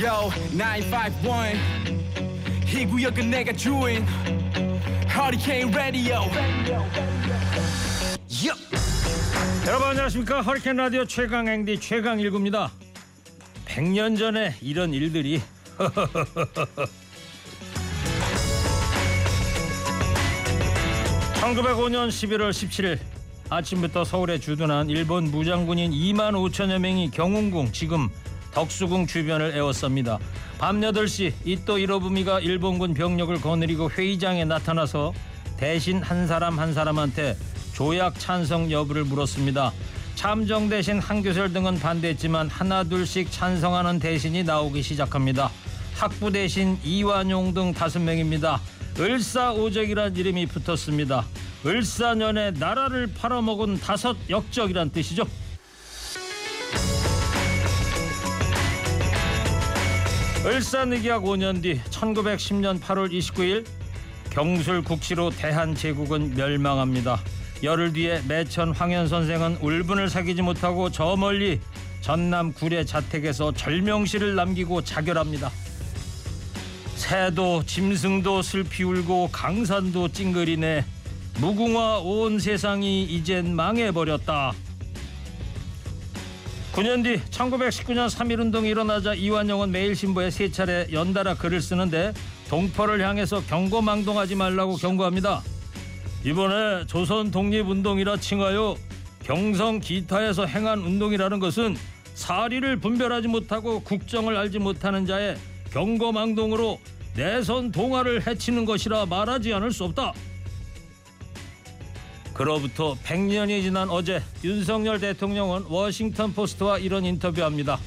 Yo 951 이 구역은 내가 주인. Hurricane Radio. Yup. 여러분 안녕하십니까? 허리케인 라디오 최강 앵디 최강 일구입니다. 100년 전에 이런 일들이. (1905년 11월 17일) 아침부터 서울에 주둔한 일본 무장군인 2만 5천여 명이 경운궁 지금 덕수궁 주변을 에워쌉니다. 밤 8시 이또 이로부미가 일본군 병력을 거느리고 회의장에 나타나서 대신 한 사람 한 사람한테 조약 찬성 여부를 물었습니다. 참정 대신 한교설 등은 반대했지만 하나 둘씩 찬성하는 대신이 나오기 시작합니다. 학부 대신 이완용 등 다섯 명입니다. 을사오적이란 이름이 붙었습니다. 을사년에 나라를 팔아먹은 다섯 역적이란 뜻이죠. 을사늑약 5년 뒤 1910년 8월 29일 경술 국시로 대한제국은 멸망합니다. 열흘 뒤에 매천 황현 선생은 울분을 사귀지 못하고 저 멀리 전남 구례 자택에서 절명시를 남기고 자결합니다. 새도 짐승도 슬피 울고 강산도 찡그리네 무궁화 온 세상이 이젠 망해버렸다. 9년 뒤 1919년 3.1운동이 일어나자 이완용은 매일신보에 세 차례 연달아 글을 쓰는데 동포를 향해서 경고망동하지 말라고 경고합니다. 이번에 조선 독립운동이라 칭하여 경성 기타에서 행한 운동이라는 것은 사리를 분별하지 못하고 국정을 알지 못하는 자의 경고망동으로 내선 동아를 해치는 것이라 말하지 않을 수 없다. 그로부터 100년이 지난 어제 윤석열 대통령은 워싱턴 포스트와 이런 인터뷰합니다.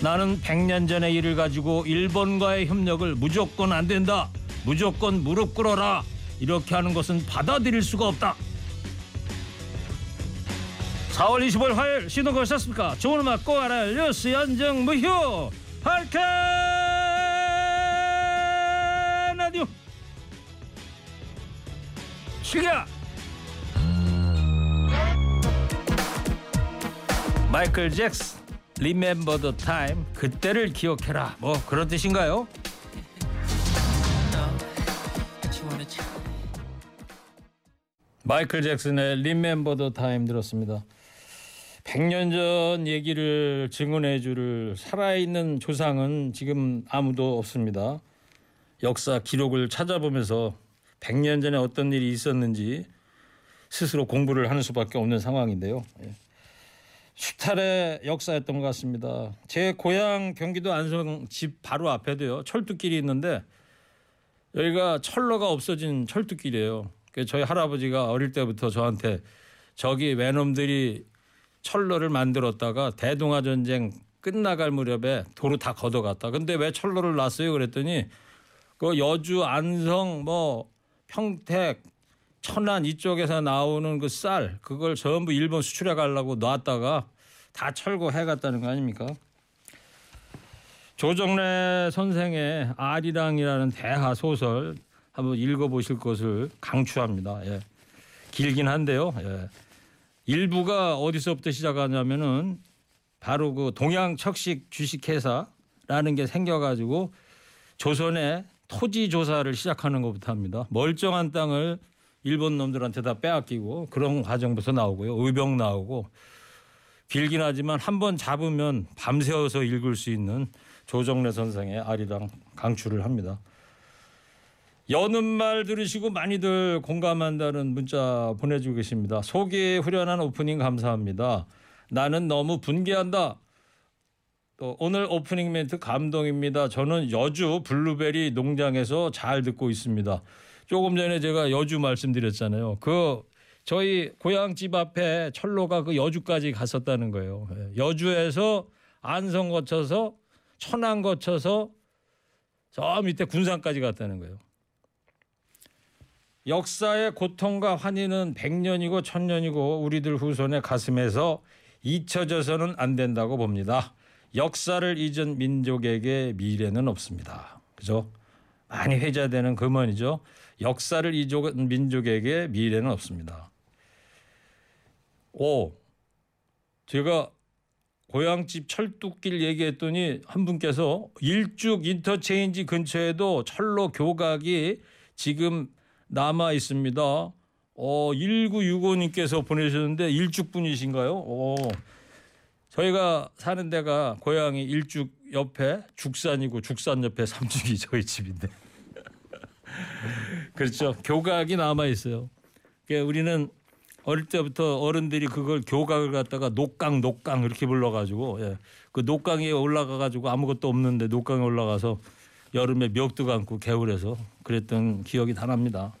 나는 100년 전의 일을 가지고 일본과의 협력을 무조건 안 된다. 무조건 무릎 꿇어라. 이렇게 하는 것은 받아들일 수가 없다. 4월 25일 화요일 신호가 오셨습니까? 좋은 음악 꼭 알아요. 뉴스 연정 무효 할게 라디오 시기야 마이클 잭스 Remember the time 그때를 기억해라 뭐 그런 뜻인가요? 마이클 잭슨의 Remember the time 들었습니다. 100년 전 얘기를 증언해 줄 살아있는 조상은 지금 아무도 없습니다. 역사 기록을 찾아보면서 100년 전에 어떤 일이 있었는지 스스로 공부를 하는 수밖에 없는 상황인데요. 예. 수탈의 역사였던 것 같습니다. 제 고향 경기도 안성 집 바로 앞에도요 철도길이 있는데 여기가 철로가 없어진 철도길이에요. 저희 할아버지가 어릴 때부터 저한테 저기 외놈들이 철로를 만들었다가 대동아 전쟁 끝나갈 무렵에 도로 다 걷어갔다. 근데 왜 철로를 놨어요? 그랬더니 그 여주 안성 뭐 평택 천안 이쪽에서 나오는 그 쌀 그걸 전부 일본 수출해 가려고 놨다가 다 철거해 갔다는 거 아닙니까? 조정래 선생의 아리랑이라는 대하 소설 한번 읽어보실 것을 강추합니다. 예. 길긴 한데요. 예. 일부가 어디서부터 시작하냐면은 바로 그 동양 척식 주식회사라는 게 생겨가지고 조선의 토지 조사를 시작하는 것부터 합니다. 멀쩡한 땅을 일본 놈들한테 다 빼앗기고 그런 과정부터 나오고요. 의병 나오고 길긴 하지만 한 번 잡으면 밤새워서 읽을 수 있는 조정래 선생의 아리랑 강추를 합니다. 여는 말 들으시고 많이들 공감한다는 문자 보내주고 계십니다. 소개에 후련한 오프닝 감사합니다. 나는 너무 분개한다. 또 오늘 오프닝 멘트 감동입니다. 저는 여주 블루베리 농장에서 잘 듣고 있습니다. 조금 전에 제가 여주 말씀드렸잖아요. 그 저희 고향 집 앞에 철로가 그 여주까지 갔었다는 거예요. 예, 여주에서 안성 거쳐서 천안 거쳐서 저 밑에 군산까지 갔다는 거예요. 역사의 고통과 환희는 100년이고 1000년이고 우리들 후손의 가슴에서 잊혀져서는 안 된다고 봅니다. 역사를 잊은 민족에게 미래는 없습니다. 그죠? 많이 회자되는 금언이죠. 역사를 잊은 민족에게 미래는 없습니다. 오, 제가 고향집 철뚝길 얘기했더니 한 분께서 일죽 인터체인지 근처에도 철로 교각이 지금 남아 있습니다. 어 1965님께서 보내셨는데 일죽 분이신가요? 어. 저희가 사는 데가 고향이 일죽 옆에 죽산이고 죽산 옆에 삼죽이 저희 집인데. 그렇죠. 교각이 남아 있어요. 그러니까 우리는 어릴 때부터 어른들이 그걸 교각을 갖다가 녹강 녹강 이렇게 불러가지고 예. 그 녹강에 올라가가지고 아무것도 없는데 녹강에 올라가서 여름에 멱도 감고 개울에서 그랬던 기억이 다 납니다.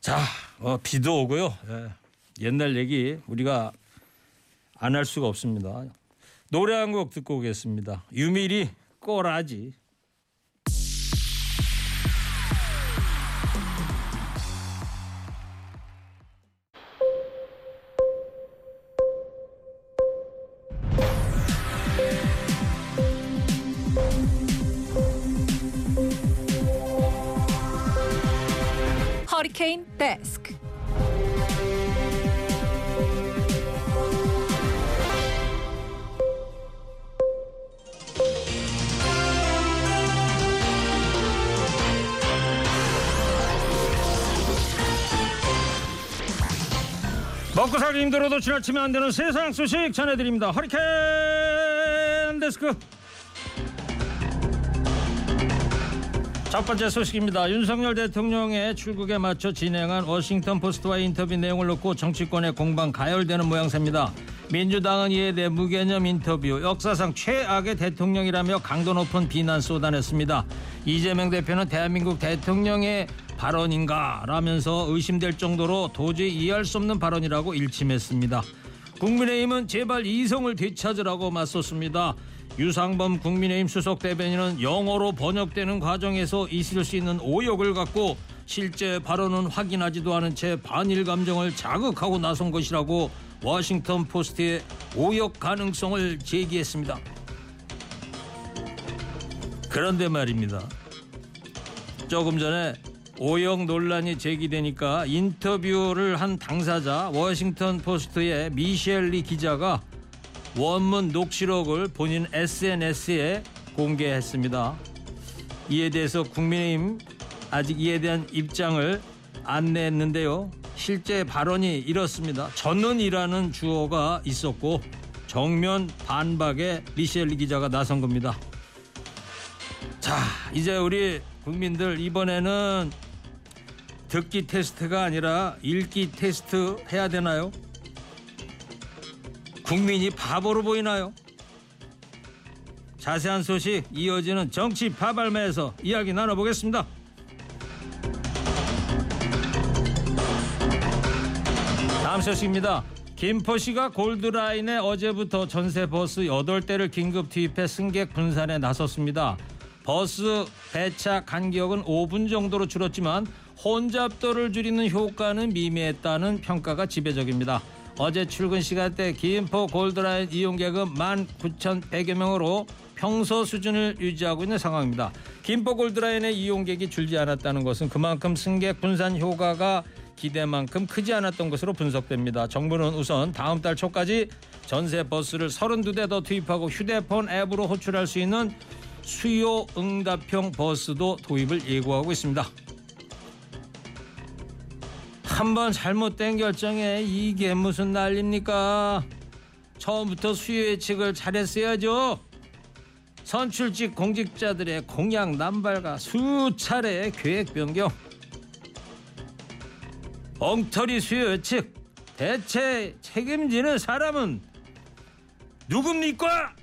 자, 어, 비도 오고요. 예. 옛날 얘기 우리가 안 할 수가 없습니다. 노래 한 곡 듣고 오겠습니다. 유미리 꼬라지. 힘들어도 지나치면 안 되는 세상 소식 전해드립니다. 허리케인 데스크. 첫 번째 소식입니다. 윤석열 대통령의 출국에 맞춰 진행한 워싱턴 포스트와의 인터뷰 내용을 놓고 정치권의 공방 가열되는 모양새입니다. 민주당은 이에 대해 무개념 인터뷰, 역사상 최악의 대통령이라며 강도 높은 비난 쏟아냈습니다. 이재명 대표는 대한민국 대통령의 발언인가 라면서 의심될 정도로 도저히 이해할 수 없는 발언이라고 일침했습니다. 국민의힘은 제발 이성을 되찾으라고 맞섰습니다. 유상범 국민의힘 수석 대변인은 영어로 번역되는 과정에서 있을 수 있는 오역을 갖고 실제 발언은 확인하지도 않은 채 반일 감정을 자극하고 나선 것이라고 워싱턴 포스트의 오역 가능성을 제기했습니다. 그런데 말입니다. 조금 전에 오역 논란이 제기되니까 인터뷰를 한 당사자 워싱턴 포스트의 미셸리 기자가 원문 녹취록을 본인 SNS에 공개했습니다. 이에 대해서 국민의힘 아직 이에 대한 입장을 안내했는데요. 실제 발언이 이렇습니다. 저는이라는 주어가 있었고 정면 반박에 미셸리 기자가 나선 겁니다. 자, 이제 우리 국민들 이번에는 듣기 테스트가 아니라 읽기 테스트 해야 되나요? 국민이 바보로 보이나요? 자세한 소식 이어지는 정치 파발매에서 이야기 나눠보겠습니다. 다음 소식입니다. 김포시가 골드라인에 어제부터 전세 버스 8대를 긴급 투입해 승객 분산에 나섰습니다. 버스 배차 간격은 5분 정도로 줄었지만 혼잡도를 줄이는 효과는 미미했다는 평가가 지배적입니다. 어제 출근 시간대 김포 골드라인 이용객은 19,100여 명으로 평소 수준을 유지하고 있는 상황입니다. 김포 골드라인의 이용객이 줄지 않았다는 것은 그만큼 승객 분산 효과가 기대만큼 크지 않았던 것으로 분석됩니다. 정부는 우선 다음 달 초까지 전세 버스를 32대 더 투입하고 휴대폰 앱으로 호출할 수 있는 수요 응답형 버스도 도입을 예고하고 있습니다. 한번 잘못된 결정에 이게 무슨 난립니까? 처음부터 수요 예측을 잘했어야죠. 선출직 공직자들의 공약 남발과 수차례 계획 변경 엉터리 수요 예측 대체 책임지는 사람은 누굽니까?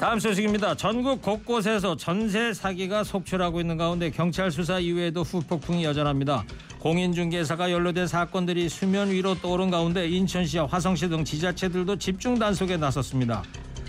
다음 소식입니다. 전국 곳곳에서 전세 사기가 속출하고 있는 가운데 경찰 수사 이후에도 후폭풍이 여전합니다. 공인중개사가 연루된 사건들이 수면 위로 떠오른 가운데 인천시와 화성시 등 지자체들도 집중 단속에 나섰습니다.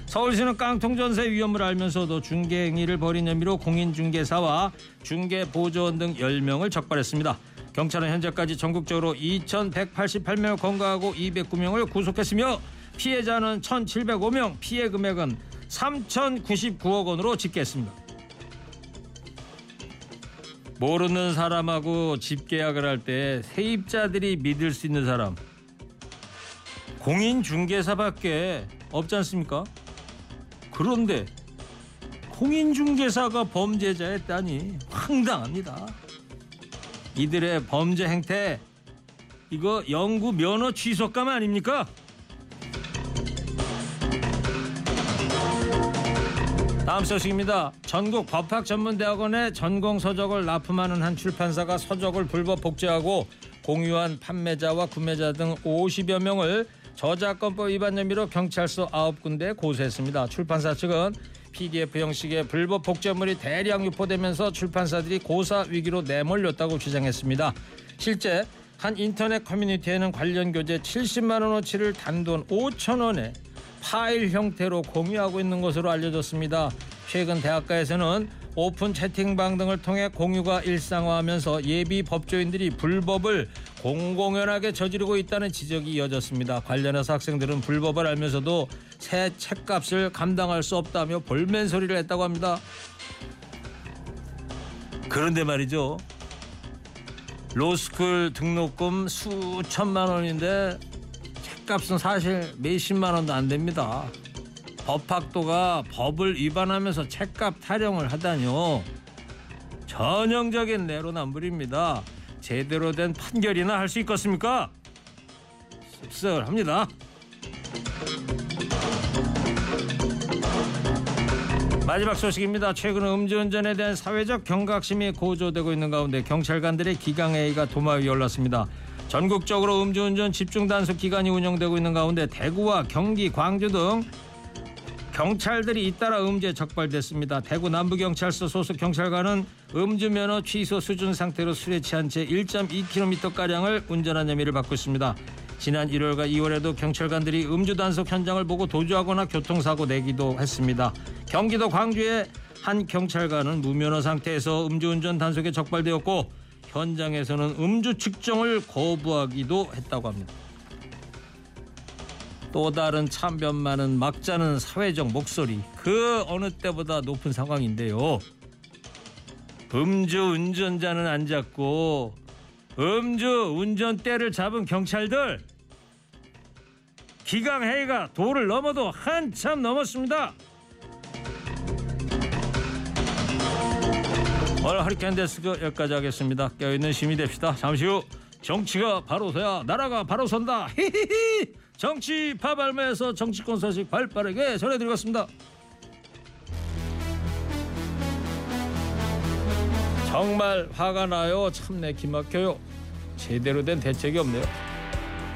서울시는 깡통 전세 위험을 알면서도 중개 행위를 벌인 혐의로 공인중개사와 중개보조원 등 10명을 적발했습니다. 경찰은 현재까지 전국적으로 2,188명 검거하고 209명을 구속했으며 피해자는 1,705명, 피해 금액은 3,099억 원으로 집계했습니다. 모르는 사람하고 집 계약을 할 때 세입자들이 믿을 수 있는 사람 공인중개사밖에 없지 않습니까? 그런데 공인중개사가 범죄자였다니 황당합니다. 이들의 범죄 행태 이거 영구 면허 취소감 아닙니까? 다음 소식입니다. 전국 법학전문대학원에 전공 서적을 납품하는 한 출판사가 서적을 불법 복제하고 공유한 판매자와 구매자 등 50여 명을 저작권법 위반 혐의로 경찰서 9군데 고소했습니다. 출판사 측은 PDF 형식의 불법 복제물이 대량 유포되면서 출판사들이 고사 위기로 내몰렸다고 주장했습니다. 실제 한 인터넷 커뮤니티에는 관련 교재 70만 원어치를 단돈 5천 원에 파일 형태로 공유하고 있는 것으로 알려졌습니다. 최근 대학가에서는 오픈 채팅방 등을 통해 공유가 일상화하면서 예비 법조인들이 불법을 공공연하게 저지르고 있다는 지적이 이어졌습니다. 관련해서 학생들은 불법을 알면서도 새 책값을 감당할 수 없다며 볼멘 소리를 했다고 합니다. 그런데 말이죠. 로스쿨 등록금 수천만 원인데 책값은 사실 몇십만 원도 안 됩니다. 법학도가 법을 위반하면서 책값 타령을 하다뇨. 전형적인 내로남불입니다. 제대로 된 판결이나 할 수 있겠습니까? 씁쓸합니다. 마지막 소식입니다. 최근 음주운전에 대한 사회적 경각심이 고조되고 있는 가운데 경찰관들의 기강회의가 도마 위에 올랐습니다. 전국적으로 음주운전 집중 단속 기간이 운영되고 있는 가운데 대구와 경기, 광주 등 경찰들이 잇따라 음주에 적발됐습니다. 대구 남부경찰서 소속 경찰관은 음주 면허 취소 수준 상태로 술에 취한 채 1.2km가량을 운전한 혐의를 받고 있습니다. 지난 1월과 2월에도 경찰관들이 음주 단속 현장을 보고 도주하거나 교통사고 내기도 했습니다. 경기도 광주의 한 경찰관은 무면허 상태에서 음주운전 단속에 적발되었고 현장에서는 음주 측정을 거부하기도 했다고 합니다. 또 다른 참변 많은 막자는 사회적 목소리 그 어느 때보다 높은 상황인데요. 음주 운전자는 안 잡고 음주 운전대를 잡은 경찰들 기강 회의가 도를 넘어도 한참 넘었습니다. 오늘 허리케인 데스크 여기까지 하겠습니다. 깨어있는 시민이 됩시다. 잠시 후 정치가 바로 서야 나라가 바로 선다. 히히히 정치 파발매에서 정치권 소식 발빠르게 전해드리겠습니다. 정말 화가 나요. 참내 기막혀요. 제대로 된 대책이 없네요.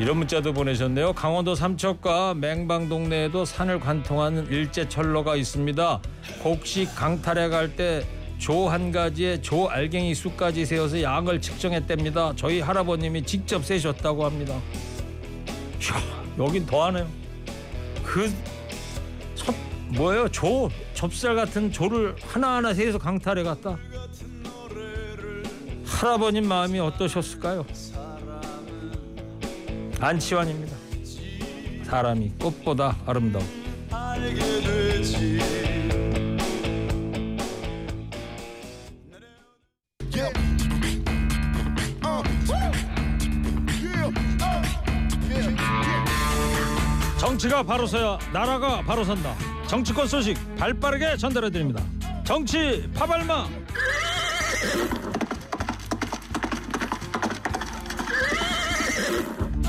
이런 문자도 보내셨네요. 강원도 삼척과 맹방 동네에도 산을 관통하는 일제 철로가 있습니다. 곡식 강탈해 갈 때 조 한 가지에 조 알갱이 수까지 세어서 양을 측정했답니다. 저희 할아버님이 직접 세셨다고 합니다. 샤, 여긴 더하네요. 그 첫, 뭐예요? 조 접살 같은 조를 하나하나 세서 강탈해 갔다. 할아버님 마음이 어떠셨을까요? 안치환입니다. 사람이 꽃보다 아름다워. 정치가 바로 서야 나라가 바로 선다. 정치권 소식 발빠르게 전달해 드립니다. 정치 파발마.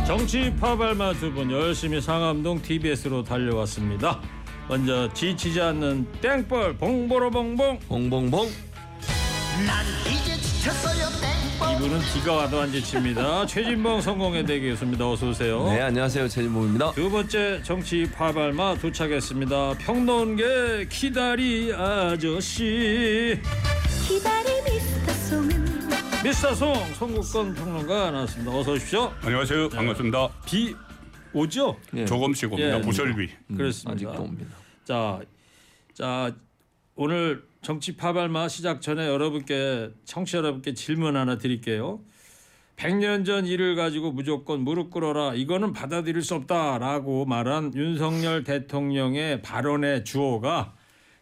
정치 파발마 두 분 열심히 상암동 TBS로 달려왔습니다. 먼저 지치지 않는 땡벌 봉보로 봉봉 봉봉봉 난 이제 지쳤어요 이분은 비가 와도 안 지칩니다. 최진봉 성공회 대기였습니다. 어서 오세요. 네 안녕하세요 최진봉입니다 두 번째 정치 파발마 도착했습니다. 평론계 키다리 아저씨 기다림 미스터 송은 미스터 송 송국권 평론가 나왔습니다. 어서 오십시오. 안녕하세요. 반갑습니다. 비 오죠? 예, 조금씩 옵니다. 예. 무설비. 음, 그렇습니다. 아직도 옵니다 자, 자 오늘 정치 파발마 시작 전에 여러분께 청취자 여러분께 질문 하나 드릴게요. 100년 전 일을 가지고 무조건 무릎 꿇어라 이거는 받아들일 수 없다라고 말한 윤석열 대통령의 발언의 주어가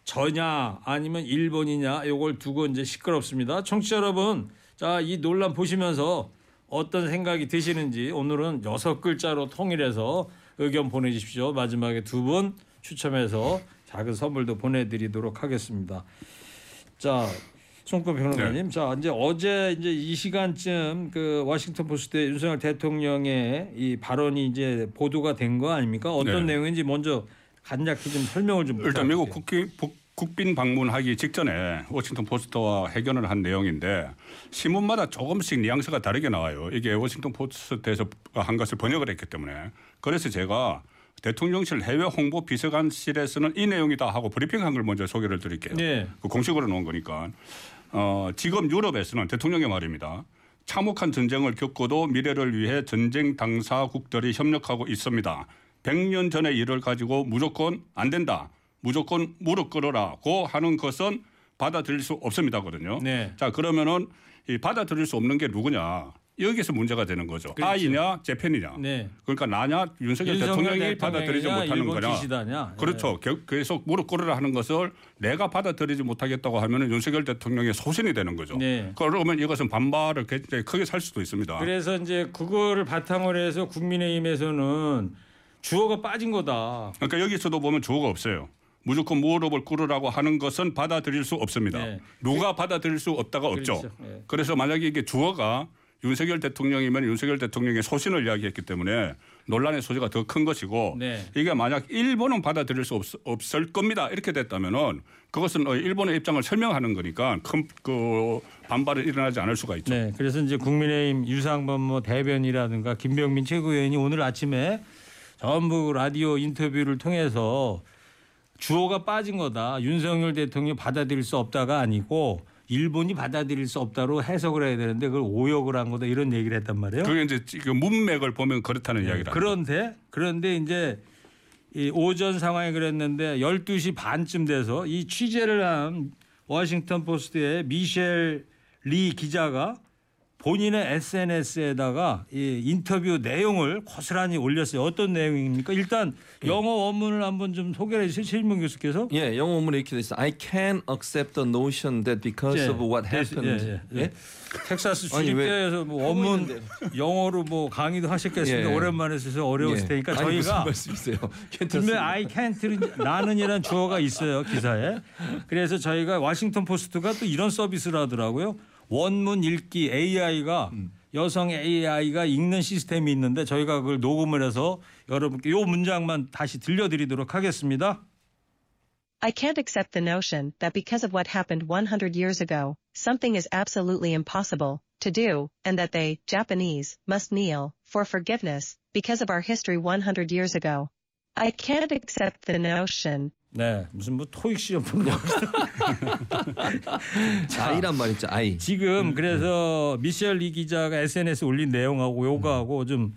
저냐 아니면 일본이냐 요걸 두고 이제 시끄럽습니다. 청취자 여러분, 자 이 논란 보시면서 어떤 생각이 드시는지 오늘은 여섯 글자로 통일해서 의견 보내주십시오. 마지막에 두 분 추첨해서 작은 선물도 보내드리도록 하겠습니다. 자, 송구 평론가님, 자 이제 어제 이제 이 시간쯤 그 워싱턴 포스트의 윤석열 대통령의 이 발언이 이제 보도가 된 거 아닙니까? 어떤 네. 내용인지 먼저 간략히 좀 설명을 좀 일단 미국. 국기, 국- 국빈 방문하기 직전에 워싱턴 포스트와 회견을 한 내용인데 신문마다 조금씩 뉘앙스가 다르게 나와요. 이게 워싱턴 포스트에서 한 것을 번역을 했기 때문에 그래서 제가 대통령실 해외 홍보 비서관실에서는 이 내용이다 하고 브리핑한 걸 먼저 소개를 드릴게요. 네. 그 공식으로 나온 거니까 어, 지금 유럽에서는 대통령의 말입니다. 참혹한 전쟁을 겪고도 미래를 위해 전쟁 당사국들이 협력하고 있습니다. 100년 전의 일을 가지고 무조건 안 된다. 무조건 무릎 꿇어라고 하는 것은 받아들일 수 없습니다거든요. 네. 자 그러면은 이 받아들일 수 없는 게 누구냐? 여기서 문제가 되는 거죠. 그렇죠. 아이냐, 재팬이냐. 네. 그러니까 나냐, 윤석열, 대통령이 받아들이지 못하는 거냐. 기시다냐. 그렇죠. 겨- 계속 무릎 꿇으라 하는 것을 내가 받아들이지 못하겠다고 하면 윤석열 대통령의 소신이 되는 거죠. 네. 그러면 이것은 반발을 굉장히 크게 살 수도 있습니다. 그래서 이제 그거를 바탕으로 해서 국민의힘에서는 주어가 빠진 거다. 그러니까 여기서도 보면 주어가 없어요. 무조건 무릎을 꿇으라고 하는 것은 받아들일 수 없습니다. 네. 누가 받아들일 수 없다가 없죠. 그렇죠. 네. 그래서 만약에 이게 주어가 윤석열 대통령이면 윤석열 대통령의 소신을 이야기했기 때문에 논란의 소지가 더 큰 것이고 네. 이게 만약 일본은 받아들일 수 없, 없을 겁니다 이렇게 됐다면은 그것은 어, 일본의 입장을 설명하는 거니까 큰 그 반발이 일어나지 않을 수가 있죠. 네. 그래서 이제 국민의힘 유상범 뭐 대변이라든가 김병민 최고위원이 오늘 아침에 전부 라디오 인터뷰를 통해서 주어가 빠진 거다. 윤석열 대통령이 받아들일 수 없다가 아니고 일본이 받아들일 수 없다로 해석을 해야 되는데 그걸 오역을 한 거다 이런 얘기를 했단 말이에요. 그게 이제 지금 문맥을 보면 그렇다는 이야기라. 네. 그런데 그런데 이제 이 오전 상황이 그랬는데 12시 반쯤 돼서 이 취재를 한 워싱턴 포스트의 미셸 리 기자가 본인의 SNS에다가 이 인터뷰 내용을 고스란히 올렸어요. 어떤 내용입니까? 일단 영어 원문을 한번 좀 소개해 주세요. 최진봉 교수께서. 예, 영어 원문에 이렇게 돼 있어. I can accept the notion that because 예, of what 예, happened. 예, 예. 예? 텍사스 아니, 왜 주립대에서 뭐 원문. 영어로 뭐 강의도 하셨겠습니다. 예. 오랜만에 써서 어려웠을 예. 테니까 저희가? 분명. I can't 나는이란 주어가 있어요 기사에. 그래서 저희가 워싱턴 포스트가 또 이런 서비스를 하더라고요. 원문 읽기 AI가 여성 AI가 읽는 시스템이 있는데 저희가 그걸 녹음을 해서 여러분께 요 문장만 다시 들려드리도록 하겠습니다. I can't accept the notion that because of what happened 100 years ago, something is absolutely impossible to do, and that they, Japanese, must kneel for forgiveness because of our history 100 years ago. I can't accept the notion 네, 무슨 뭐 토익 시험 보는 거. I란 말이죠. I. 지금 그래서 미셸 리 기자가 SNS 에 올린 내용하고 요거하고 좀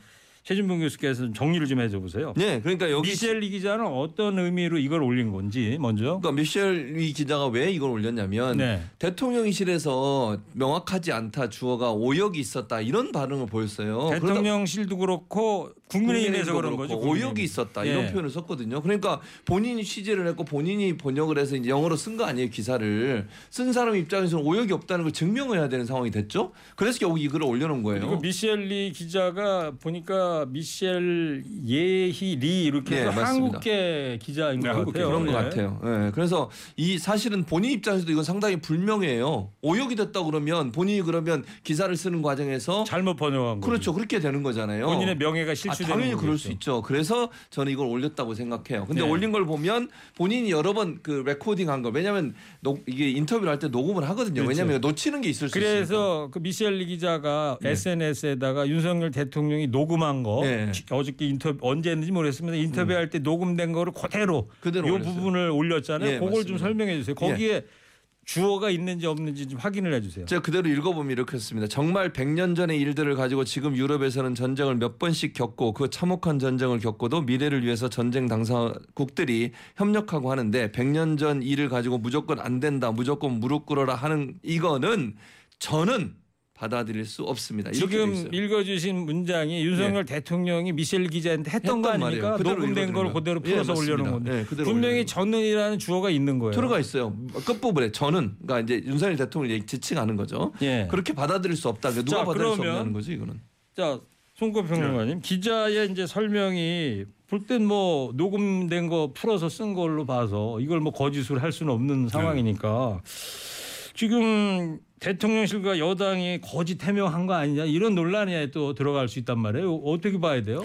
최진봉 교수께서 좀 정리를 좀 해줘 보세요. 네, 그러니까 여기 미셸 리 기자는 어떤 의미로 이걸 올린 건지 먼저. 그러니까 미셸 리 기자가 왜 이걸 올렸냐면 네. 대통령실에서 명확하지 않다 주어가 오역이 있었다 이런 반응을 보였어요. 대통령실도 그렇고 국민의힘에서 그런 거죠. 국민의힘. 오역이 있었다 예. 이런 표현을 썼거든요. 그러니까 본인이 취재를 했고 본인이 번역을 해서 이제 영어로 쓴 거 아니에요 기사를 쓴 사람 입장에서는 오역이 없다는 걸 증명해야 되는 상황이 됐죠. 그래서 여기 이 글을 올려놓은 그리고 거예요. 미셸 리 기자가 보니까 미셸 예희 리 이렇게 네, 해서 맞습니다. 한국계 기자인 네, 것 한국계 같아요. 그런 것 예. 같아요. 예, 그래서 이 사실은 본인 입장에서도 이건 상당히 불명예해요. 오역이 됐다 그러면 본인이 그러면 기사를 쓰는 과정에서 잘못 번역한 거. 그렇죠 그렇게 되는 거잖아요. 본인의 명예가 아, 실추되는 당연히 그럴 거겠죠. 수 있죠. 그래서 저는 이걸 올렸다고 생각해요. 근데 네. 올린 걸 보면 본인이 여러 번 그 레코딩한 거 왜냐하면 녹- 이게 인터뷰를 할 때 녹음을 하거든요. 그렇죠. 왜냐하면 놓치는 게 있을 수 있으니까. 그래서 그 미셸 리 기자가 SNS에다가 윤석열 대통령이 녹음한 거 네. 어저께 인터뷰 언제 했는지 모르겠습니다. 인터뷰할 때 녹음된 거를 그대로 그대로 요 올렸어요. 부분을 올렸잖아요. 예, 그걸 좀 맞습니다. 설명해 주세요. 거기에 주어가 있는지 없는지 좀 확인을 해 주세요. 제가 그대로 읽어보면 이렇게 했습니다. 정말 100년 전의 일들을 가지고 지금 유럽에서는 전쟁을 몇 번씩 겪고 그 참혹한 전쟁을 겪고도 미래를 위해서 전쟁 당사국들이 협력하고 하는데 100년 전 일을 가지고 무조건 안 된다, 무조건 무릎 꿇어라 하는 이거는 저는 받아들일 수 없습니다. 지금. 읽어주신 문장이 윤석열 대통령이 미셸 기자한테 했던 거 했던 아닙니까? 말이에요. 그대로 녹음된 걸. 그대로 예, 풀어서 맞습니다. 올려놓은 건데 예, 분명히 전은이라는 주어가 있는 거예요. 들어가 있어요. 끝부분에 저는 그러니까 이제 윤석열 대통령을 지칭하는 거죠. 예. 그렇게 받아들일 수 없다. 누가 자, 받아들일 수 그러면 없다는 거지 이거는. 자, 송권 평론가님 기자의 이제 설명이 볼땐뭐 녹음된 거 풀어서 쓴 걸로 봐서 이걸 뭐 거짓으로 할 수는 없는 상황이니까 지금 대통령실과 여당이 거짓 해명한 거 아니냐 이런 논란에 또 들어갈 수 있단 말이에요. 어떻게 봐야 돼요?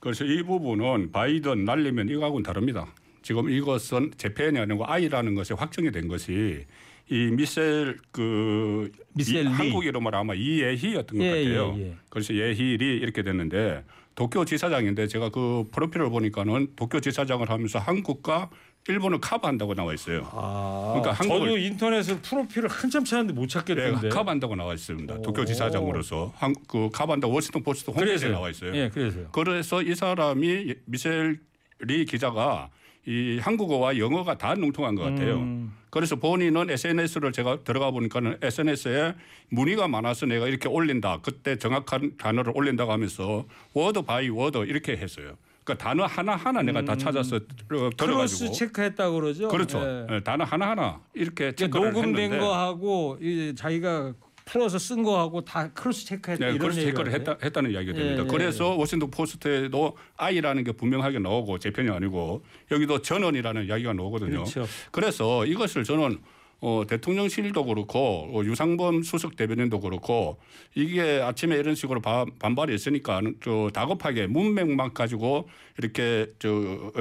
그래서 이 부분은 바이든 날리면 이거하고는 다릅니다. 지금 이것은 재팬이 아니고 아이라는 것이 확정이 된 것이 이 미셀 그 미셀 이 리. 한국 이름으로 아마 이예희였던 것 예, 같아요. 예, 예. 그래서 예희리 이렇게 됐는데 도쿄 지사장인데 제가 그 프로필을 보니까는 도쿄 지사장을 하면서 한국과 일본을 커버한다고 나와 있어요. 아, 그러니까 저도 한국을- 인터넷에 프로필을 한참 찾았는데 못 네, 찾겠던데. 커버한다고 나와 있습니다. 오. 도쿄 지사장으로서 한, 그 커버한다 워싱턴 포스트 홈페이지에 그래서요. 나와 있어요. 예, 그래서요. 그래서 이 사람이 미셸 리 기자가 이 한국어와 영어가 다 능통한 것 같아요. 음. 그래서 본인은 SNS를 제가 들어가 보니까는 SNS에 문의가 많아서 내가 이렇게 올린다. 그때 정확한 단어를 올린다고 하면서 word by word 이렇게 했어요. 그러니까 단어 하나 하나 내가 다 찾아서 어, cross 들어가지고 check했다 그러죠. 그렇죠. 예. 예, 단어 하나 하나 이렇게 체크를 녹음된 했는데 거하고 이 자기가 풀어서 쓴 거하고 다 cross check했다 네, 이런 그래서 얘기를 체크를. 했다, 했다는 이야기가 됩니다. 예, 예, 그래서 워싱턴 포스트에도 I라는 게 분명하게 나오고 제 편이 아니고 여기도 전원이라는 이야기가 나오거든요. 그렇죠. 래서 이것을 저는 어, 대통령실도 그렇고 어, 유상범 수석 대변인도 그렇고 이게 아침에 이런 식으로 바- 반발이 있으니까 저 다급하게 문맥만 가지고 이렇게 저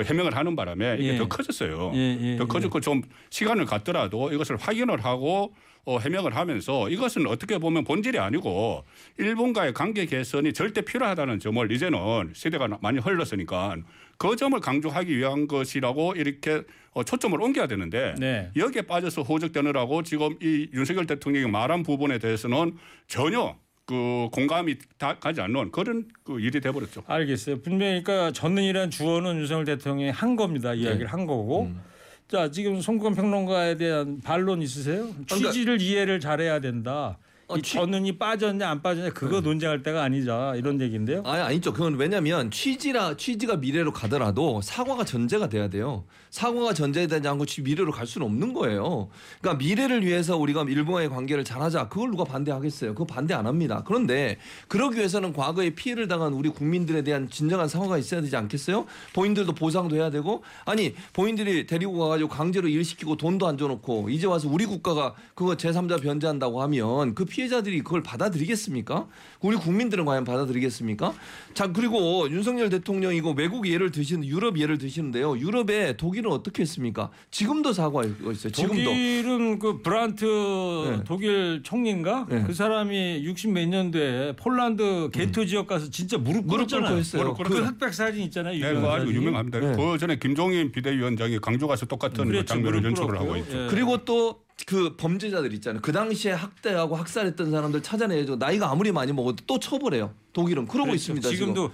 해명을 하는 바람에 이게 예. 더 커졌어요. 예, 예, 더 예. 커졌고 좀 시간을 갖더라도 이것을 확인을 하고 어, 해명을 하면서 이것은 어떻게 보면 본질이 아니고 일본과의 관계 개선이 절대 필요하다는 점을 이제는 시대가 많이 흘렀으니까 그 점을 강조하기 위한 것이라고 이렇게 어, 초점을 옮겨야 되는데 네. 여기에 빠져서 호적되느라고 지금 이 윤석열 대통령이 말한 부분에 대해서는 전혀 그 공감이 다 가지 않는 그런 그 일이 돼버렸죠. 알겠어요. 분명히 그러니까 전능이라는 주어는 윤석열 대통령이 한 겁니다. 네. 이야기를 한 거고. 음. 자 지금 송권 평론가에 대한 반론 있으세요? 취지를 이해를 잘해야 된다. 어, 이 취- 전능이 빠졌냐 안 빠졌냐 그거 논쟁할 때가 아니자 이런 얘기인데요. 아니 아니죠. 그건 왜냐하면 취지라 취지가 미래로 가더라도 사과가 전제가 돼야 돼요. 사과가 전제되지 않고 취- 미래로 갈 수는 없는 거예요. 그러니까 미래를 위해서 우리가 일본과의 관계를 잘하자. 그걸 누가 반대하겠어요? 그거 반대 안 합니다. 그런데 그러기 위해서는 과거에 피해를 당한 우리 국민들에 대한 진정한 사과가 있어야 되지 않겠어요? 본인들도 보상도 해야 되고 아니 본인들이 데리고 가가지고 강제로 일시키고 돈도 안 줘놓고 이제 와서 우리 국가가 그거 제3자 변제한다고 하면 그 피해자들이 그걸 받아들이겠습니까? 우리 국민들은 과연 받아들이겠습니까? 자 그리고 윤석열 대통령이고 외국 예를 드시는 유럽 예를 드시는데요. 유럽에 독일 은 어떻게 했습니까? 지금도 사과하고 있어요. 지금도. 독일은 그 브란트 네. 독일 총리인가 네. 그 사람이 60 몇 년도에 폴란드 게토 지역 가서 진짜 무릎 무릎 꿇었잖아요. 꿇고 했어요. 무릎 그 꿇었죠. 흑백 사진 있잖아요. 네, 그거 아주. 유명합니다. 네. 그 전에 김종인 비대위원장이 강조 가서 똑같은 그 그랬죠. 장면을 연출을 하고. 있죠. 예. 그리고 또그 범죄자들 있잖아요. 그 당시에 학대하고 학살했던 사람들 찾아내죠. 나이가 아무리 많이 먹어도 또 처벌해요. 독일은 그러고 그렇죠. 있습니다. 지금. 지금도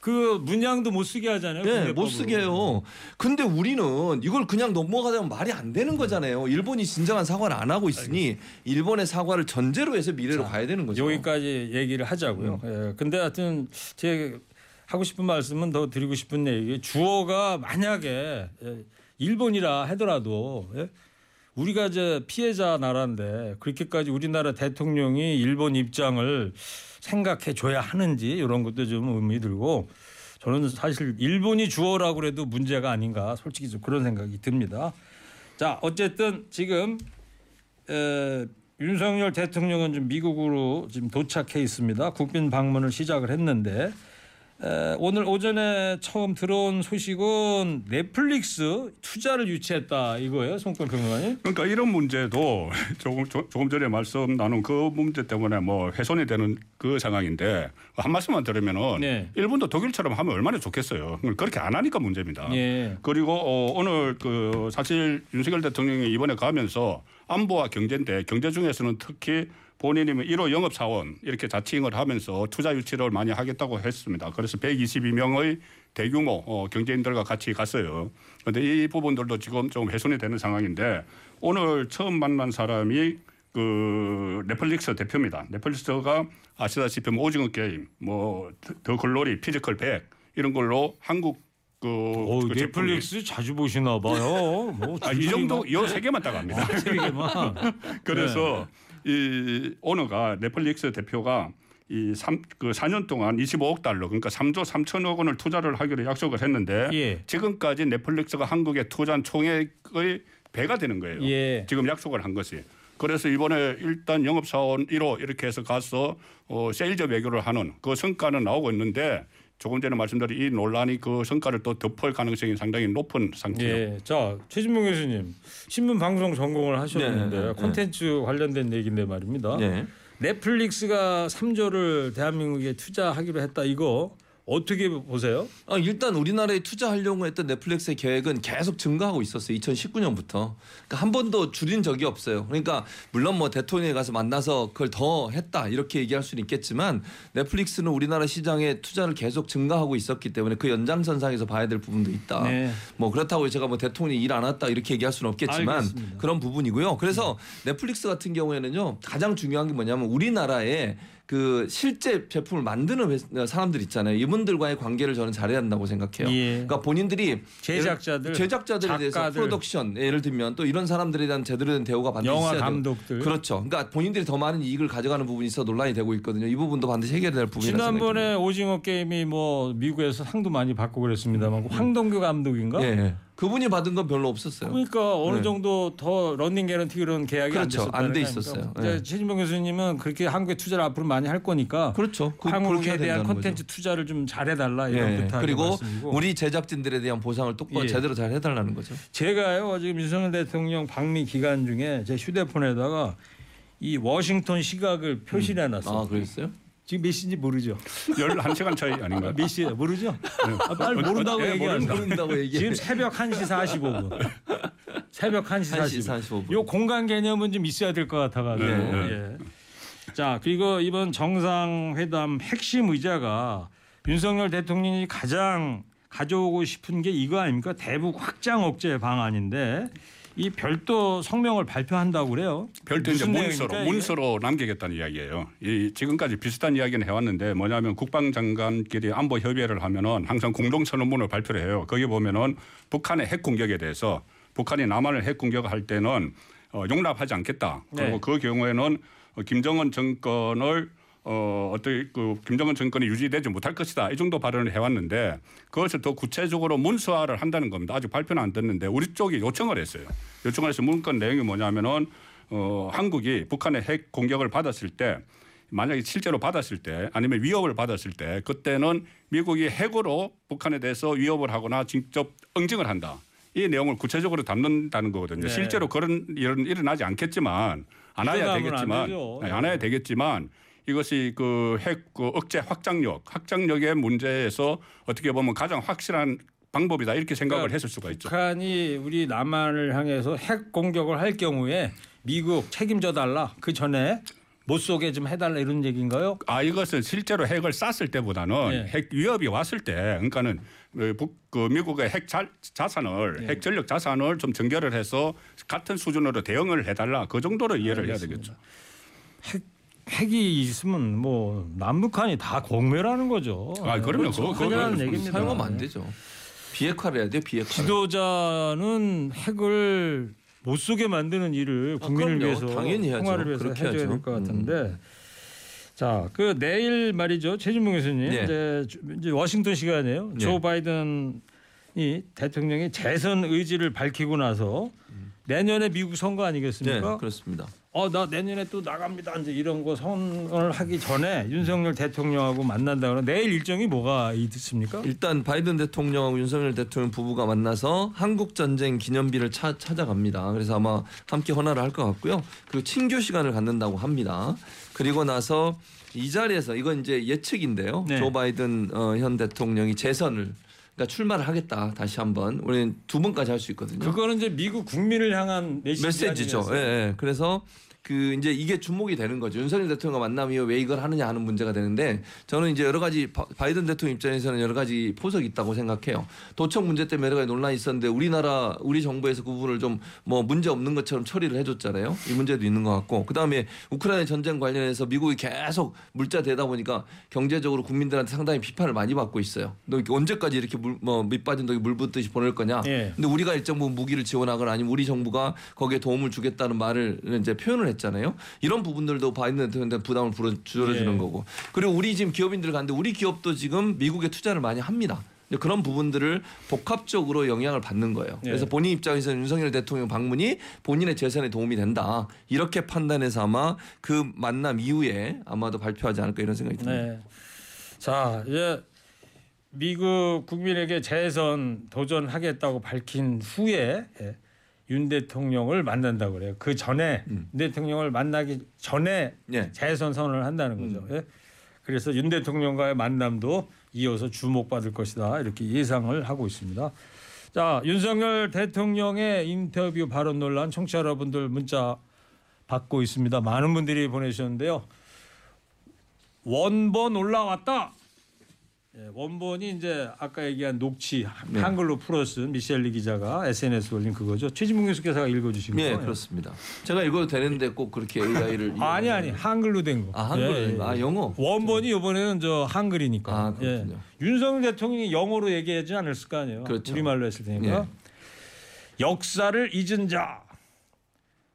그 문양도 못 쓰게 하잖아요. 네. 못 쓰게 해요. 근데 우리는 이걸 그냥 넘어가자면 말이 안 되는 거잖아요. 일본이 진정한 사과를 안 하고 있으니 일본의 사과를 전제로 해서 미래로 가야 되는 거죠. 여기까지 얘기를 하자고요. 예. 근데 하여튼 제 하고 싶은 말씀은 더 드리고 싶은 얘기. 주어가 만약에 예, 일본이라 하더라도 예? 우리가 이제 피해자 나라인데 그렇게까지 우리나라 대통령이 일본 입장을 생각해 줘야 하는지 이런 것도 좀 의미 들고 저는 사실 일본이 주어라고 그래도 문제가 아닌가 솔직히 좀 그런 생각이 듭니다. 자 어쨌든 지금 에, 윤석열 대통령은 지금 미국으로 지금 도착해 있습니다. 국빈 방문을 시작을 했는데 에, 오늘 오전에 처음 들어온 소식은 넷플릭스 투자를 유치했다 이거예요, 송권 평론가님. 그러니까 이런 문제도 조금 조- 조금 전에 말씀 나눈 그 문제 때문에 뭐 훼손이 되는 그 상황인데 한 말씀만 들으면은 네. 일본도 독일처럼 하면 얼마나 좋겠어요. 그렇게 안 하니까 문제입니다. 예. 그리고 어, 오늘 그 사실 윤석열 대통령이 이번에 가면서 안보와 경제인데 경제 중에서는 특히 본인이 1호 영업 사원 이렇게 자칭을 하면서 투자 유치를 많이 하겠다고 했습니다. 그래서 122명의 대규모 어, 경제인들과 같이 갔어요. 그런데 이 부분들도 지금 좀 훼손이 되는 상황인데 오늘 처음 만난 사람이 그 넷플릭스 대표입니다. 넷플릭스가 아시다시피 뭐 오징어 게임, 뭐 더 글로리, 피지컬 100 이런 걸로 한국 그, 오, 그 제품이- 넷플릭스 자주 보시나 봐요. 뭐 아, 이 정도 요세 개만 딱 합니다. 세 개만. 그래서 이 오너가 넷플릭스 대표가 이삼그 4년 동안 25억 달러 그러니까 3조 3천억 원을 투자를 하기로 약속을 했는데 예. 지금까지 넷플릭스가 한국에 투자한 총액의 배가 되는 거예요. 예. 지금 약속을 한 것이. 그래서 이번에 일단 영업사원 1호 이렇게 해서 가서 어, 세일즈 외교를 하는 그 성과는 나오고 있는데 조금 전에 말씀드린 이 논란이 그 성과를 또 덮을 가능성이 상당히 높은 상태예요. 예. 자, 최진봉 교수님. 신문 방송 전공을 하셨는데 네, 네, 네. 콘텐츠 관련된 얘기인데 말입니다. 네. 넷플릭스가 3조를 대한민국에 투자하기로 했다. 이거 어떻게 보세요? 아, 일단 우리나라에 투자하려고 했던 넷플릭스의 계획은 계속 증가하고 있었어요. 2019년부터. 그러니까 한 번도 줄인 적이 없어요. 그러니까 물론 뭐 대통령이 가서 만나서 그걸 더 했다 이렇게 얘기할 수는 있겠지만 넷플릭스는 우리나라 시장에 투자를 계속 증가하고 있었기 때문에 그 연장선상에서 봐야 될 부분도 있다. 네. 뭐 그렇다고 제가 뭐 대통령이 일안 왔다 이렇게 얘기할 수는 없겠지만 알겠습니다. 그런 부분이고요. 그래서 넷플릭스 같은 경우에는요 가장 중요한 게 뭐냐면 우리나라에 그 실제 제품을 만드는 회- 사람들 있잖아요. 이분들과의 관계를 저는 잘해야 한다고 생각해요. 예. 그러니까 본인들이 제작자들, 제작자들에 대해서. 프로덕션 예를 들면 또 이런 사람들에 대한 제대로 된 대우가 반드시 영화 있어야 돼요. 감독들. 그렇죠. 그러니까 본인들이 더 많은 이익을 가져가는 부분이 있어 논란이 되고 있거든요. 이 부분도 반드시 해결해야 될 부분이라고 지난번에 생각합니다. 오징어 게임이 뭐 미국에서 상도 많이 받고 그랬습니다만 황동규 감독인가? 예, 예. 그분이 받은 건 별로 없었어요. 그러니까 어느 네. 정도 더 런닝 개런티 그런 계약이 그렇죠. 안 안돼 있었어요. 거니까. 네. 최진봉 교수님은 그렇게 한국에 투자를 앞으로 많이 할 거니까 그렇죠. 그, 한국에 대한 거죠. 투자를 좀 잘해달라 이런 예. 부탁 그리고 말씀이고. 우리 제작진들에 대한 보상을 똑바로 예. 제대로 잘 해달라는 거죠. 제가요 지금 윤석열 대통령 방미 기간 중에 제 휴대폰에다가 이 워싱턴 시각을 표시를 해놨어요. 아 그랬어요? 지금 몇 시인지 모르죠? 11시간 차이 아닌가요? 몇 시에 모르죠? 아, 빨리 모른다고 예, 얘기한다. 모른다고 얘기해. 지금 새벽 1시 45분. 새벽 1시 1시 45분. 45분. 요 공간 개념은 좀 있어야 될 것 같아 가지고. 네, 예. 자 그리고 이번 정상회담 핵심 의자가 윤석열 대통령이 가장 가져오고 싶은 게 이거 아닙니까? 대북 확장 억제 방안인데 이 별도 성명을 발표한다고 그래요. 별도 이제 문서로? 문서로 남기겠다는 이야기예요. 이 지금까지 비슷한 이야기는 해왔는데 뭐냐면 국방장관끼리 안보 협의를 하면은 항상 공동 선언문을 발표를 해요. 거기 보면은 북한의 핵 공격에 대해서 북한이 남한을 핵 공격할 때는 어, 용납하지 않겠다. 그리고 네. 그 경우에는 어, 김정은 정권을 어, 어떻게 그 김정은 정권이 유지되지 못할 것이다. 이 정도 발언을 해왔는데 그것을 더 구체적으로 문서화를 한다는 겁니다. 아직 발표는 안 됐는데 우리 쪽이 요청을 했어요. 요청을 해서 문건 내용이 뭐냐면은 어, 한국이 북한의 핵 공격을 받았을 때 만약에 실제로 받았을 때 아니면 위협을 받았을 때 그때는 미국이 핵으로 북한에 대해서 위협을 하거나 직접 응징을 한다. 이 내용을 구체적으로 담는다는 거거든요. 네. 실제로 그런 일은 일어나지 않겠지만 안 해야 안 되겠지만 되죠. 네, 안 해야 되겠지만 이것이 그 핵 그 억제 확장력, 확장력의 문제에서 어떻게 보면 가장 확실한 방법이다 이렇게 생각을 그러니까 했을 수가 있죠. 북한이 우리 남한을 향해서 핵 공격을 할 경우에 미국 책임져 달라. 그 전에 못 쏘게 좀 해달라 이런 얘기인가요? 아 이것은 실제로 핵을 쐈을 때보다는 예. 핵 위협이 왔을 때 그러니까는 그 북, 그 미국의 핵 자, 자산을 예. 핵 전력 자산을 좀 정결을 해서 같은 수준으로 대응을 해달라 그 정도로 이해를 해야 되겠죠. 핵 핵이 있으면 뭐 남북한이 다 공멸하는 거죠. 아, 그럼요. 그거- 그거 당연한 그거 얘기입니다. 사용하면 안 되죠. 비핵화를 해야 돼요. 비핵화. 지도자는 핵을 못 쏘게 만드는 일을 아, 국민을 그럼요. 위해서 당연히 해야죠. 평화를 위해서 그렇게 해줘야 해야죠. 음. 될것 같은데. 자, 그 내일 말이죠. 최진봉 교수님 네. 이제, 주- 이제 워싱턴 시간이에요. 네. 조 바이든이 대통령이 재선 의지를 밝히고 나서 내년에 미국 선거 네, 아니겠습니까? 그렇습니다. 어, 나 내년에 또 나갑니다. 이제 이런 거 선언을 하기 전에 윤석열 대통령하고 만난다 그러면 내일 일정이 뭐가 있습니까? 일단 바이든 대통령하고 윤석열 대통령 부부가 만나서 한국 전쟁 기념비를 차, 찾아갑니다. 그래서 아마 함께 헌화를 할 것 같고요. 그리고 친교 시간을 갖는다고 합니다. 그리고 나서 이 자리에서 이건 이제 예측인데요. 네. 조 바이든 어, 현 대통령이 재선을 그러니까 출마를 하겠다 다시 한번 우리는 두 번까지 할 수 있거든요. 그거는 이제 미국 국민을 향한 메시지 메시지죠. 예? 예. 그래서 그 이제 이게 주목이 되는 거죠. 윤석열 대통령과 만남 이후 왜 이걸 하느냐 하는 문제가 되는데 저는 이제 여러 가지 바- 바이든 대통령 입장에서는 여러 가지 포석이 있다고 생각해요. 도청 문제 때문에 여러 가지 논란이 있었는데 우리나라 우리 정부에서 그 부분을 좀 뭐 문제 없는 것처럼 처리를 해줬잖아요. 이 문제도 있는 것 같고 그 다음에 우크라이나 전쟁 관련해서 미국이 계속 물자 대다 보니까 경제적으로 국민들한테 상당히 비판을 많이 받고 있어요. 너 언제까지 이렇게 물 뭐 밑빠진 독에 물 붓듯이 보낼 거냐? 예. 근데 우리가 일정 부분 무기를 지원하거나 아니면 우리 정부가 거기에 도움을 주겠다는 말을 이제 표현을 했잖아요. 이런 부분들도 바이든 대통령한테 부담을 불어 줄여주는 예. 거고. 그리고 우리 지금 기업인들 가는데 우리 기업도 지금 미국에 투자를 많이 합니다. 그런 부분들을 복합적으로 영향을 받는 거예요. 예. 그래서 본인 입장에서는 윤석열 대통령 방문이 본인의 재산에 도움이 된다. 이렇게 판단해서 아마 그 만남 이후에 아마도 발표하지 않을까 이런 생각이 듭니다. 네. 자, 이제 미국 국민에게 재선 도전하겠다고 밝힌 후에 예, 윤 대통령을 만난다고 그래요. 그 전에 윤 대통령을 만나기 전에 음. 예. 재선 선언을 한다는 거죠. 예. 그래서 윤 대통령과의 만남도 이어서 주목받을 것이다 이렇게 예상을 하고 있습니다. 자, 윤석열 대통령의 인터뷰 발언 논란 청취자 여러분들 문자 받고 있습니다. 많은 분들이 보내주셨는데요. 원본 올라왔다. 예, 원본이 이제 아까 얘기한 녹취 네. 한글로 풀어 쓴 미셸리 기자가 SNS 에 올린 그거죠. 최진봉 교수께서 읽어주신 예, 거예요. 그렇습니다. 제가 읽어도 되는데 꼭 그렇게 AI를 아니 아니 한글로 된 거. 아, 한글로 된 거. 아, 영어? 원본이 이번에는 저 한글이니까. 아, 그렇군요. 예. 윤석열 대통령이 영어로 얘기하지 않았을 거 아니에요. 그렇죠. 우리말로 했을 테니까. 예. 역사를 잊은 자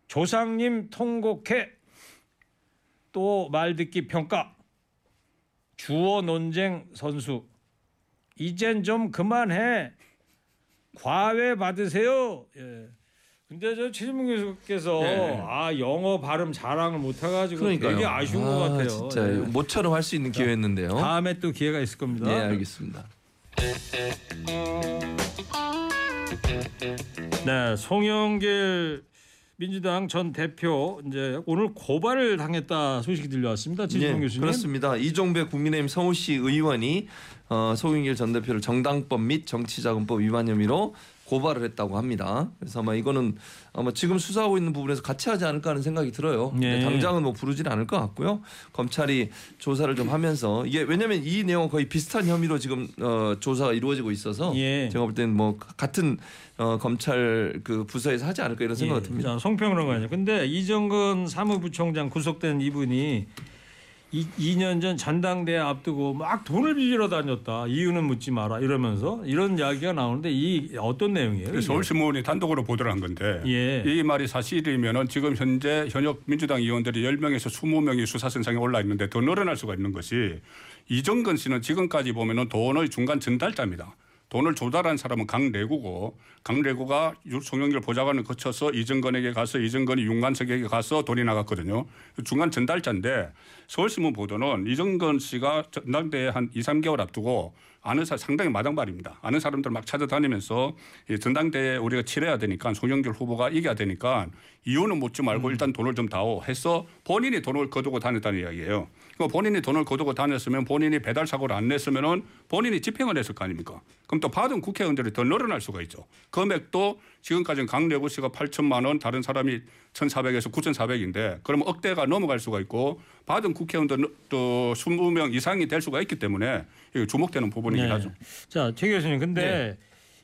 조상님 통곡해 또 말 듣기 평가 주어 논쟁 선수 이젠 좀 그만해 과외 받으세요. 예. 근데 저 최진문 교수께서 예. 아 영어 발음 자랑을 못 해가지고 그러니까요. 되게 아쉬운 것 아, 같아요. 진짜 예. 모처럼 할 수 있는 기회였는데요. 다음에 또 기회가 있을 겁니다. 네, 알겠습니다. 네, 송영길 민주당 전 대표 이제 오늘 고발을 당했다 소식이 들려왔습니다. 진성 예, 교수님. 그렇습니다. 이종배 국민의힘 서울시 의원이 어, 송영길 전 대표를 정당법 및 정치자금법 위반 혐의로 고발을 했다고 합니다. 그래서 아마 이거는 아마 지금 수사하고 있는 부분에서 같이 하지 않을까 하는 생각이 들어요. 예. 당장은 뭐 부르지는 않을 것 같고요. 검찰이 조사를 좀 하면서 이게 왜냐하면 이 내용 거의 비슷한 혐의로 지금 어, 조사가 이루어지고 있어서 예. 제가 볼 때는 뭐 같은 어, 검찰 그 부서에서 하지 않을까 이런 생각이 예, 듭니다. 자, 송평론가님. 근데 이정근 사무부총장 구속된 이분이 이, 2년 전 전당대회 앞두고 막 돈을 빚으러 다녔다. 이유는 묻지 마라 이러면서 이런 이야기가 나오는데 이 어떤 내용이에요? 이게? 서울신문이 단독으로 보도를 한 건데 예. 이 말이 사실이면은 지금 현재 현역 민주당 의원들이 10명에서 20명이 수사선상에 올라 있는데 더 늘어날 수가 있는 것이 이정근 씨는 지금까지 보면은 돈의 중간 전달자입니다. 돈을 조달한 사람은 강래구고 강래구가 유- 송영길 보좌관을 거쳐서 이정건에게 가서 이정건이 윤관석에게 가서 돈이 나갔거든요. 중간 전달자인데 서울신문 보도는 이정건 씨가 전당대회 한 2, 3개월 앞두고 아는 사람 상당히 마당발입니다. 아는 사람들 막 찾아다니면서 이 전당대회 우리가 치러야 되니까 송영길 후보가 이겨야 되니까 이유는 묻지 말고 일단 돈을 좀 다오 해서 본인이 돈을 거두고 다녔다는 이야기예요. 그 본인이 돈을 거두고 다녔으면 본인이 배달 사고를 안 냈으면은 본인이 집행을 했을 거 아닙니까? 그럼 또 받은 국회의원들이 더 늘어날 수가 있죠. 금액도 지금까지는 강래구 씨가 8천만 원, 다른 사람이 1,400에서 9,400인데 그러면 억대가 넘어갈 수가 있고 받은 국회의원들 또 20명 이상이 될 수가 있기 때문에 주목되는 부분이긴 네. 하죠. 자, 최 교수님. 근데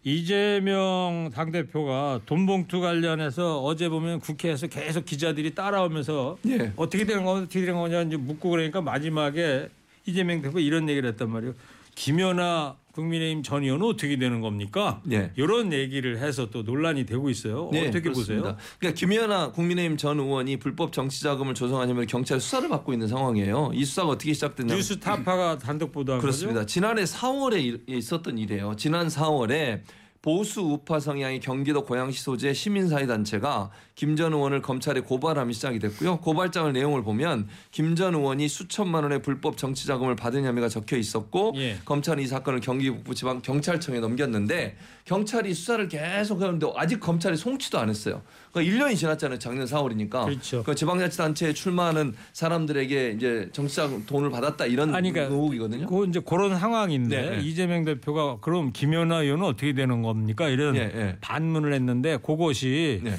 이재명 당대표가 돈봉투 관련해서 어제 보면 국회에서 계속 기자들이 따라오면서 예. 어떻게 된 거 어떻게 된 거냐 이제 묻고 그러니까 마지막에 이재명 대표 이런 얘기를 했단 말이에요. 김연아 국민의힘 전 의원은 어떻게 되는 겁니까? 예. 이런 얘기를 해서 또 논란이 되고 있어요. 네, 어떻게 그렇습니다. 보세요? 그러니까 김연아 국민의힘 전 의원이 불법 정치 자금을 조성한 혐의로 경찰 수사를 받고 있는 상황이에요. 이 수사가 어떻게 시작됐냐면 뉴스타파가 단독 보도한 그렇습니다. 거죠. 지난해 4월에 일- 있었던 일이에요. 지난 4월에 보수 우파 성향의 경기도 고양시 소재 시민사회 단체가 김 전 의원을 검찰에 고발함이 시작이 됐고요. 고발장을 내용을 보면 김 전 의원이 수천만 원의 불법 정치 자금을 받은 혐의가 적혀 있었고 예. 검찰이 이 사건을 경기 북부 지방 경찰청에 넘겼는데 경찰이 수사를 계속 하는데 아직 검찰이 송치도 안 했어요. 그러니까 1년이 지났잖아요. 작년 4월이니까. 그렇죠. 그 지방자치단체에 출마하는 사람들에게 이제 정치자금 돈을 받았다 이런 아니, 그러니까 의혹이거든요. 그 이제 그런 상황인데 네, 네. 이재명 대표가 그럼 김연아 의원은 어떻게 되는 겁니까? 이런 예, 예. 반문을 했는데 그것이 네. 에,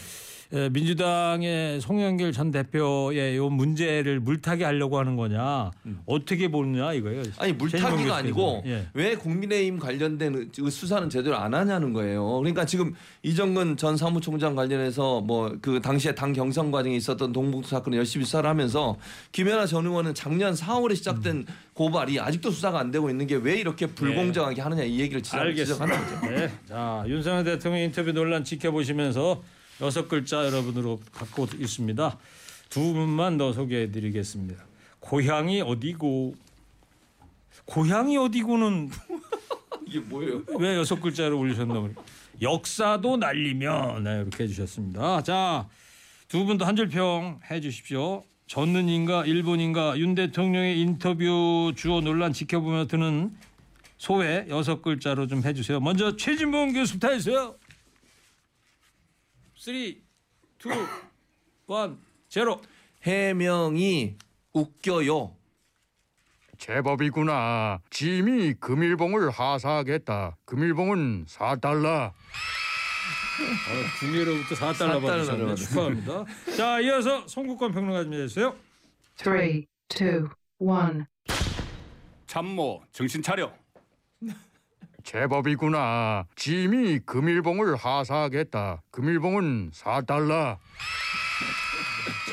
민주당의 송영길 전 대표의 요 문제를 물타기 하려고 하는 거냐 어떻게 보느냐 이거예요. 음. 아니 물타기가. 아니고 예. 왜 국민의힘 관련된 의- 수사는 제대로 안 하냐는 거예요. 그러니까 지금 이정근 전 사무총장 관련해서 뭐 그 당시에 당 경선 과정에 있었던 동북 사건을 열심히 수사를 하면서 김연아 전 의원은 작년 4월에 시작된 음. 고발이 아직도 수사가 안 되고 있는 게 왜 이렇게 불공정하게 하느냐 이 얘기를 지적, 지적하는 거죠. 네. 자 윤석열 대통령 인터뷰 논란 지켜보시면서 여섯 글자 여러분으로 갖고 있습니다. 두 분만 더 소개해드리겠습니다. 고향이 어디고 고향이 어디고는 이게 뭐예요? 왜 여섯 글자를 올리셨나 역사도 날리며 네, 이렇게 해주셨습니다. 자, 두 분도 한 줄 평 해주십시오. 전는인가 일본인가 윤 대통령의 인터뷰 주어 논란 지켜보며 드는 소회 여섯 글자로 좀 해주세요. 먼저 최진봉 교수부터 해주세요. 3, 2, 1, 0. 해명이 웃겨요. 제법이구나. 짐이 금일봉을 하사하겠다. 금일봉은 4달러. 어, 중위로부터 4달러 4달러 받으셨네요. 받으셨네. 축하합니다. 자, 이어서 송국권 평론가 좀 해주세요. Three, two, one. 참모 정신 차려. 제법이구나. 짐이 금일봉을 하사하겠다. 금일봉은 4달러.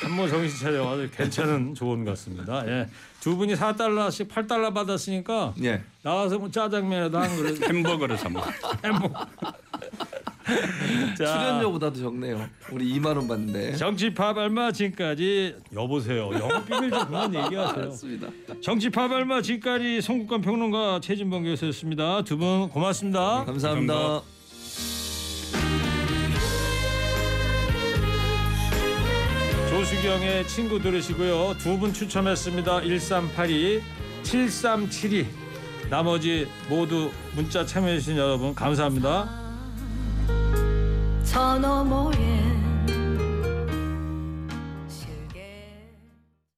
참모 정신 차려 아주 괜찮은 조언 같습니다. 예. 두 분이 4달러씩 8달러 받았으니까 예. 나와서 뭐 짜장면에도 한 그릇 햄버거를 사 먹. 햄버. 자, 출연료보다도 적네요. 우리 2만 원 받는데. 정치팝 얼마 지금까지 여보세요. 영업 비밀 좀 그만 얘기하세요. 맞습니다. 정치팝 얼마 지금까지 송국관 평론가 최진범 교수였습니다. 두 분 고맙습니다. 감사합니다. 감사합니다. 조수경의 친구 들으시고요. 두 분 추첨했습니다. 1382, 7372. 나머지 모두 문자 참여해주신 여러분 감사합니다. 저 너머에